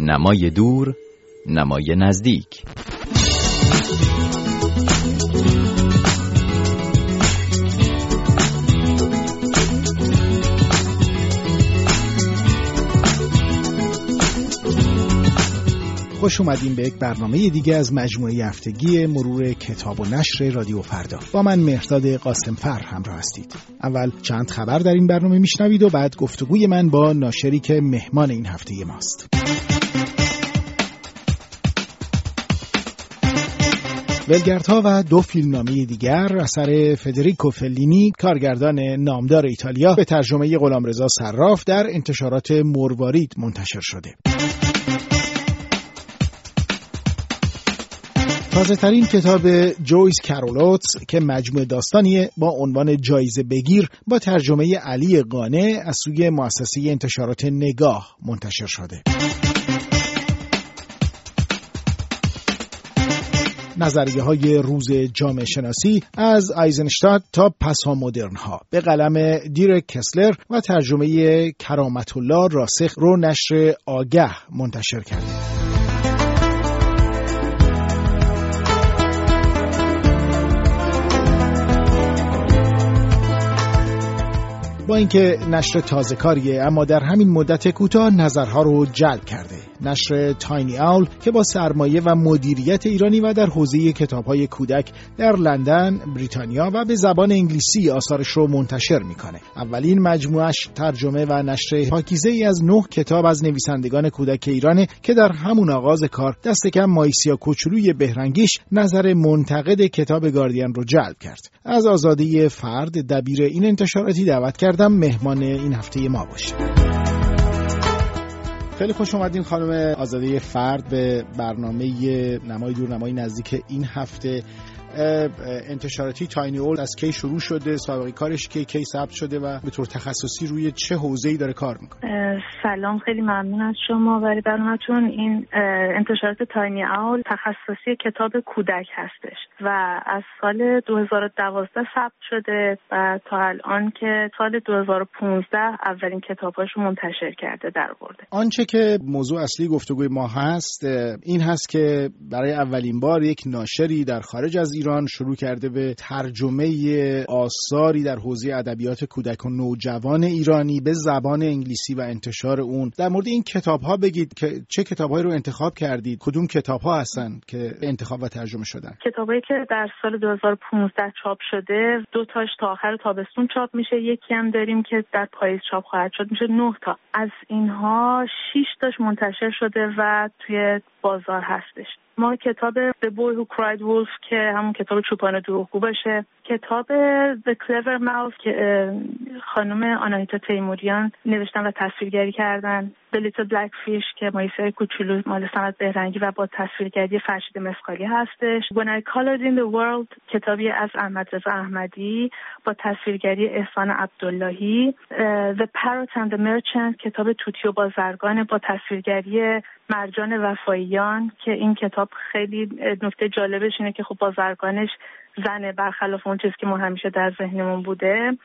نمای دور نمای نزدیک. خوش اومدیم به یک برنامه دیگه از مجموعه هفتگی مرور کتاب و نشر رادیو فردا. با من مهرداد قاسم فر همراه هستید. اول چند خبر در این برنامه میشنوید و بعد گفتگوی من با ناشری که مهمان این هفته ماست. ولگردها و دو فیلمنامه دیگر اثر فدریکو فلینی کارگردان نامدار ایتالیا به ترجمه غلامرضا صراف در انتشارات مروارید منتشر شده تازه ترین کتاب جویس کارولوتس که مجموع داستانیه با عنوان جایزه بگیر با ترجمه علی قانه از سوی مؤسسه انتشارات نگاه منتشر شده. نظریه های روز جامعه شناسی از آیزنشتاد تا پسا مدرن ها به قلم دیر کسلر و ترجمه کرامت الله راسخ رو نشر آگه منتشر کرده. با اینکه نشر تازه کاریه اما در همین مدت کوتاه نظرها رو جلب کرده نشر تاینی آول که با سرمایه و مدیریت ایرانی و در حوزه کتابهای کودک در لندن، بریتانیا و به زبان انگلیسی آثارش رو منتشر می‌کنه. اولین مجموعش ترجمه و نشر پاکیزه ای از نه کتاب از نویسندگان کودک ایرانه که در همون آغاز کار دست کم مایسیا کوچولوی بهرنگیش نظر منتقد کتاب گاردین رو جلب کرد. از آزادی فرد دبیر این انتشاراتی دعوت کردم مهمان این هفته ما باشه. خیلی خوش اومدین خانم آزاده فرد به برنامه نمای دور نمای نزدیک این هفته. انتشاراتی تاینی اول از کی شروع شده سابقه کارش کی کی ثبت شده و به طور تخصصی روی چه حوزه‌ای داره کار می‌کنه؟ سلام خیلی ممنون از شما. برای برنامهتون این انتشارات تاینی اول تخصصی کتاب کودک هستش و از سال 2012 ثبت شده و تا الان که سال 2015 اولین کتاباش منتشر کرده در برده آنچه که موضوع اصلی گفتگوی ما هست این هست که برای اولین بار یک ناشری در خارج از ایران شروع کرده به ترجمه آثاری در حوزه ادبیات کودک و نوجوان ایرانی به زبان انگلیسی و انتشار اون. در مورد این کتاب ها بگید که چه کتابهایی رو انتخاب کردید؟ کدوم کتاب ها هستن که انتخاب و ترجمه شدن؟ کتابایی که در سال 2015 چاپ شده دو تاش تا آخر تابستون چاپ میشه. یکی هم داریم که در پاییز چاپ خواهد شد. میشه نه تا. از اینها 6 تاش منتشر شده و توی بازار هستش. ما کتاب The Boy Who Cried Wolf که همون کتاب چوپان دروغگو باشه کتاب The Clever Mouse که خانم آناهیتا تیموریان نوشتن و تصویرگری کردن. The Little Black Fish که مایسای کوچولو مال سمت بهرنگی و با تصویرگری فرشید مسقالی هستش. When I Colored in the World کتابی از احمد رضا احمدی با تصویرگری احسان عبداللهی. The Parrot and the Merchant کتاب طوطی و بازرگان با تصویرگری مرجان وفاییان که این کتاب خیلی نکته جالبش اینه که خب بازرگانش زنه برخلاف اون چیزی که ما همیشه در ذهنمون بوده.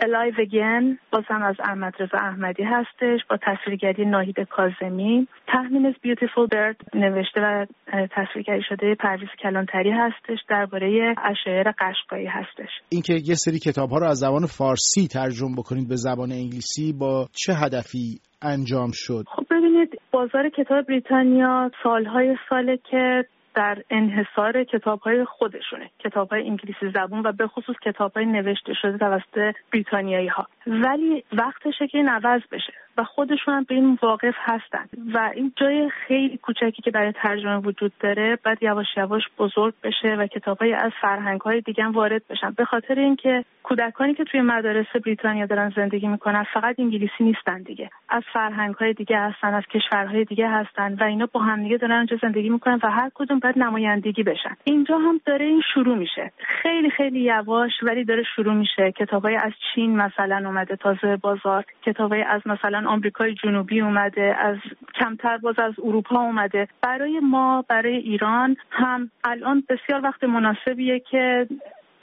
Alive Again باز هم از احمد رضا احمدی هستش با تصویرگری ناهید کازمی تحمین از Beautiful Bird نوشته و تصویرگری شده پرویز کلانتری هستش درباره اشعار قشقایی هستش. اینکه یه سری کتاب ها رو از زبان فارسی ترجمه بکنید به زبان انگلیسی با چه هدفی انجام شد؟ خب ببینید بازار کتاب بریتانیا سالهای ساله که در انحصار کتاب های خودشونه. کتاب های انگلیسی زبون و به خصوص کتاب های نوشته شده توسط بریتانیایی ها ولی وقتشه که این عوض بشه. و خودشون هم به این واقف هستن. و این جای خیلی کوچکی که برای ترجمه وجود داره بعد یواش یواش بزرگ بشه و کتابهای از فرهنگ های دیگه وارد بشن. به خاطر اینکه کودکانی که توی مدارس بریتانیا دارن زندگی می‌کنن فقط انگلیسی نیستن دیگه. از فرهنگ های دیگه هستن از کشورهای دیگه هستن و اینا با هم دیگه دارن اونجا زندگی می‌کنن و هر کدوم باید نمایندگی بشن. اینجا هم داره این شروع میشه. خیلی خیلی یواش ولی داره شروع میشه. کتابای از چین مثلا اومده تازه بازار. کتابای از مثلا آمریکای جنوبی اومده از کمتر باز از اروپا اومده. برای ما برای ایران هم الان بسیار وقت مناسبیه که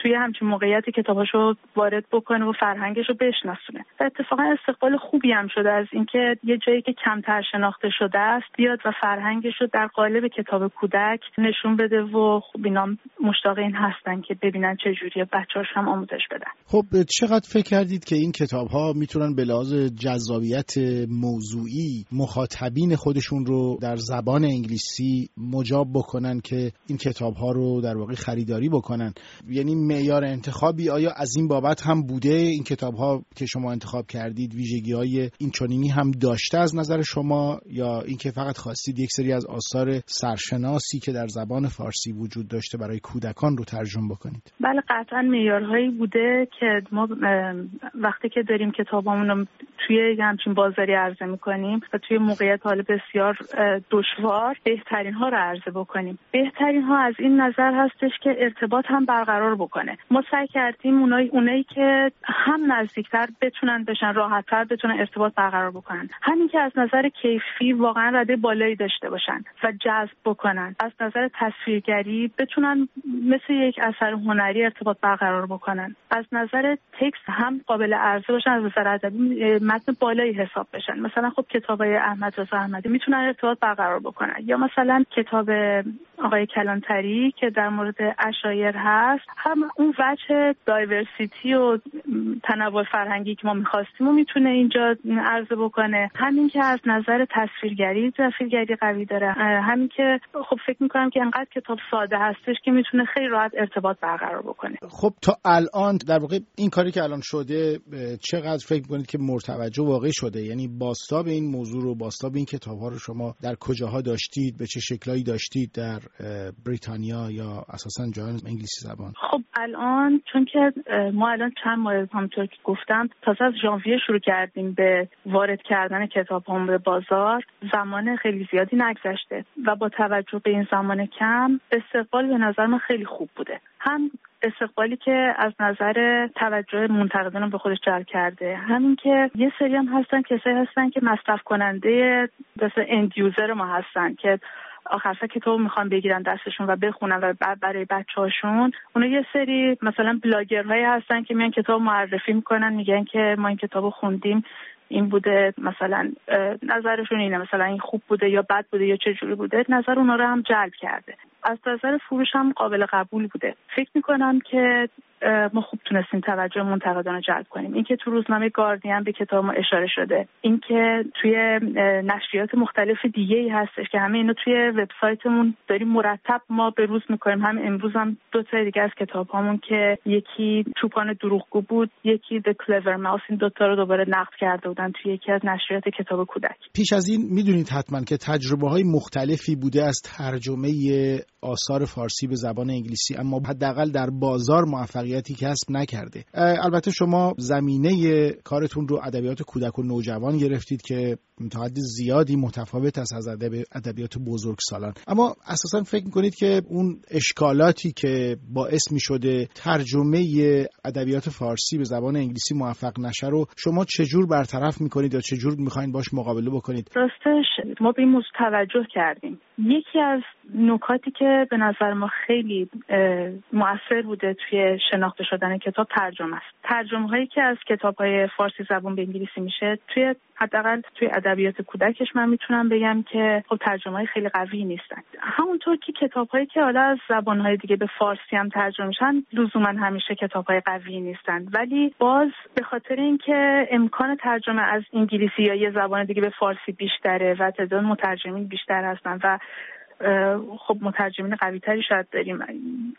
توی همچین موقعیتی کتاباشو وارد بکنه و فرهنگش رو بشناسونه. و اتفاقا استقبال خوبی هم شده از اینکه یه جایی که کمتر شناخته شده است بیاد و فرهنگش رو در قالب کتاب کودک نشون بده و خب اینا مشتاق این هستن که ببینن چه جوریه بچه‌هاش هم آموزش بدن. خب چقدر فکر کردید که این کتاب ها می‌تونن به لحاظ جذابیت موضوعی مخاطبین خودشون رو در زبان انگلیسی مجاب بکنن که این کتاب ها رو در واقع خریداری بکنن؟ یعنی معیار انتخابی آیا از این بابت هم بوده این کتاب ها که شما انتخاب کردید ویژگی های این چنینی هم داشته از نظر شما یا اینکه فقط خواستید یک سری از آثار سرشناسی که در زبان فارسی وجود داشته برای کودکان رو ترجمه بکنید؟ بله قطعا معیارهایی بوده که ما وقتی که داریم کتابامون رو توی همچین بازاری عرضه می‌کنیم و توی موقعیت حال بسیار دشوار بهترین ها رو عرضه بکنیم. بهترین ها از این نظر هستش که ارتباط هم برقرار بکنه ما سعی کردیم اونایی, اونایی که هم نزدیکتر بتونن بشن راحتتر بتونن ارتباط برقرار بکنن. همین که از نظر کیفی واقعا رده بالایی داشته باشن و جذب بکنن. از نظر تصویرگری بتونن مثل یک اثر هنری ارتباط برقرار بکنن. از نظر تکست هم قابل عرضه باشن از نظر ادبی متن بالایی حساب بشن. مثلا خب کتاب احمد رضا احمدی می‌تونن ارتباط برقرار بکنن. یا مثلا کتاب آقای کلانتری که در مورد اشایر هست. هم اون وجه دایورسیتی و تنوع فرهنگی که ما می‌خواستیم و می‌تونه اینجا عرضه بکنه. همین که از نظر تصویرگری تصویرگری قوی داره. همین که خب فکر می‌کنم که انقدر کتاب ساده هستش که می‌تونه خیلی راحت ارتباط برقرار بکنه. خب تا الان در واقع این کاری که الان شده چقدر فکر می‌کنید که مرتوجه واقعی شده؟ یعنی باستاب این موضوع رو باستاب این کتاب ها رو شما در کجاها داشتید؟ به چه شکلایی داشتید؟ در بریتانیا یا اساسا جهان انگلیسی زبان؟ خب الان چون که ما الان چند ماه همونطور که گفتم تازه از ژانویه شروع کردیم به وارد کردن کتاب هم به بازار زمان خیلی زیادی نگذشته و با توجه به این زمان کم استقبال به نظر من خیلی خوب بوده. هم استقبالی که از نظر توجه منتقدان به خودش جلب کرده همین که یه سری هم هستن کسایی هستن که مصرف کننده مثل اند یوزر ما هستن که آخر کتاب می‌خوان بگیرن دستشون و بخونن و بعد برای بچه هاشون اونا یه سری مثلا بلاگرهایی هستن که میان کتاب معرفی می‌کنن میگن که ما این کتاب خوندیم این بوده مثلا نظرشون اینه مثلا این خوب بوده یا بد بوده یا چه جوری بوده نظر اونا رو هم جلب کرده. از نظر فروش هم قابل قبول بوده. فکر می‌کنم که ما خوب تونستیم توجه منتقدان رو جلب کنیم. اینکه تو روزنامه گاردین به کتاب ما اشاره شده. اینکه توی نشریات مختلف دیگه ای هستش که همه اینو توی وبسایتمون داریم مرتب ما به روز می‌کنیم. هم امروز هم دو تا دیگه از کتاب هامون که یکی چوپان دروغگو بود یکی The Clever Mouse. این دوتا رو دوباره نقد کرده بودن توی یکی از نشریات کتاب کودک. پیش از این می‌دونید حتما که تجربه های مختلفی بوده از ترجمه آثار فارسی به زبان انگلیسی اما حداقل در بازار موفقیتی کسب نکرده. البته شما زمینه کارتون رو ادبیات کودک و نوجوان گرفتید که تا حد زیادی متفاوت است از ادبیات بزرگ سالان. اما اساسا فکر می‌کنید که اون اشکالاتی که باعث می شده ترجمه ادبیات فارسی به زبان انگلیسی موفق نشه رو شما چجور برطرف می‌کنید یا چجور می‌خواین باش مقابله بکنید؟ راستش ما به این توجه کردیم. یکی از نکاتی که به نظر ما خیلی موثر بوده توی شناخته شدن کتاب ترجمه است. ترجمه هایی که از کتاب های فارسی زبان به انگلیسی میشه توی حداقل توی ادبیات کودکش من می‌تونم بگم که خب ترجمه های خیلی قوی نیستن. همونطور که کتاب هایی که حالا از زبان های دیگه به فارسی هم ترجمه میشن لزوما همیشه کتاب های قوی نیستن. ولی باز به خاطر اینکه امکان ترجمه از انگلیسی یا یه زبان دیگه به فارسی بیشتره و تعداد مترجمین بیشتر هستن و خب مترجمین قوی تری شاید داریم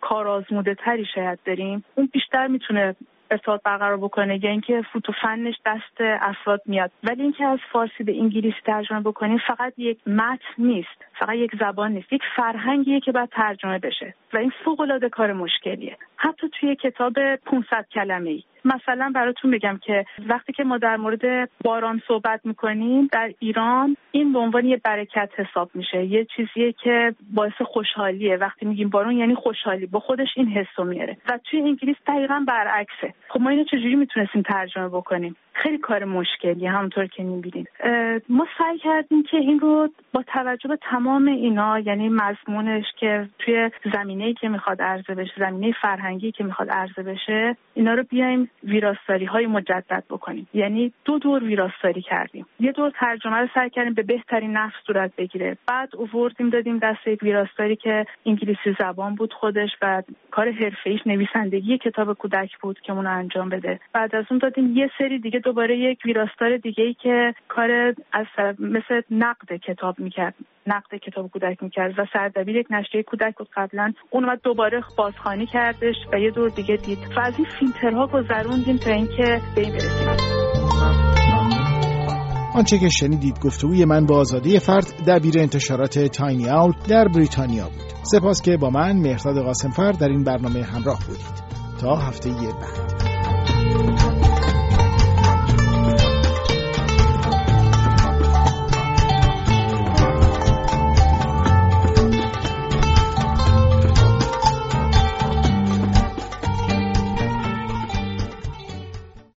کارآزموده تری شاید داریم. اون بیشتر می‌تونه ارتباط برقرار بکنه یا اینکه فوت و فنش دست افراد میاد. ولی اینکه از فارسی به انگلیسی ترجمه بکنیم فقط یک متن نیست فقط یک زبان نیست یک فرهنگیه که باید ترجمه بشه. و این فوق العاده کار مشکلیه. حتی توی کتاب 500 کلمه ای مثلا براتون بگم که وقتی که ما در مورد باران صحبت می‌کنیم در ایران این به عنوان یه برکت حساب میشه. یه چیزیه که باعث خوشحالیه. وقتی میگیم بارون یعنی خوشحالی. با خودش این حسو میاره. و توی انگلیس دقیقا برعکسه. خب ما اینو چجوری می‌تونستیم ترجمه بکنیم؟ خیلی کار مشکلی همونطور که می‌بینید ما سعی کردیم که این رو با توجه به تمام اینا یعنی مضمونش که توی زمینه که می‌خواد عرضه بشه زمینه فرهنگی که می‌خواد عرضه بشه اینا رو بیایم ویراستاری های مجدد بکنیم. یعنی دو دور ویراستاری کردیم. یه دور ترجمه رو سعی کردیم به بهترین نفس صورت بگیره. بعد اووردیم دادیم دست یک ویراستاری که انگلیسی زبان بود خودش و کار حرفه‌ایش نویسندگی کتاب کودک بود که اون انجام بده. بعد از اون دادیم یه سری دیگه دوباره یک ویراستار دیگه ای که کار از مثل نقد کتاب می‌کرد. نقد کتاب کودک می‌کرد و سردبیر یک نشریه کودک بود قبلا. اون اومد دوباره بازخوانی کردش و یه دور دیگه دید. و از این فیلترها گذروندیم تا اینکه به این برسیم. آنچه که شنیدید گفتگوی من با آزادی فرد دبیر انتشارات تاینی آول در بریتانیا بود. سپاس که با من مهرداد قاسم فرد در این برنامه همراه بودید. تا هفته بعد.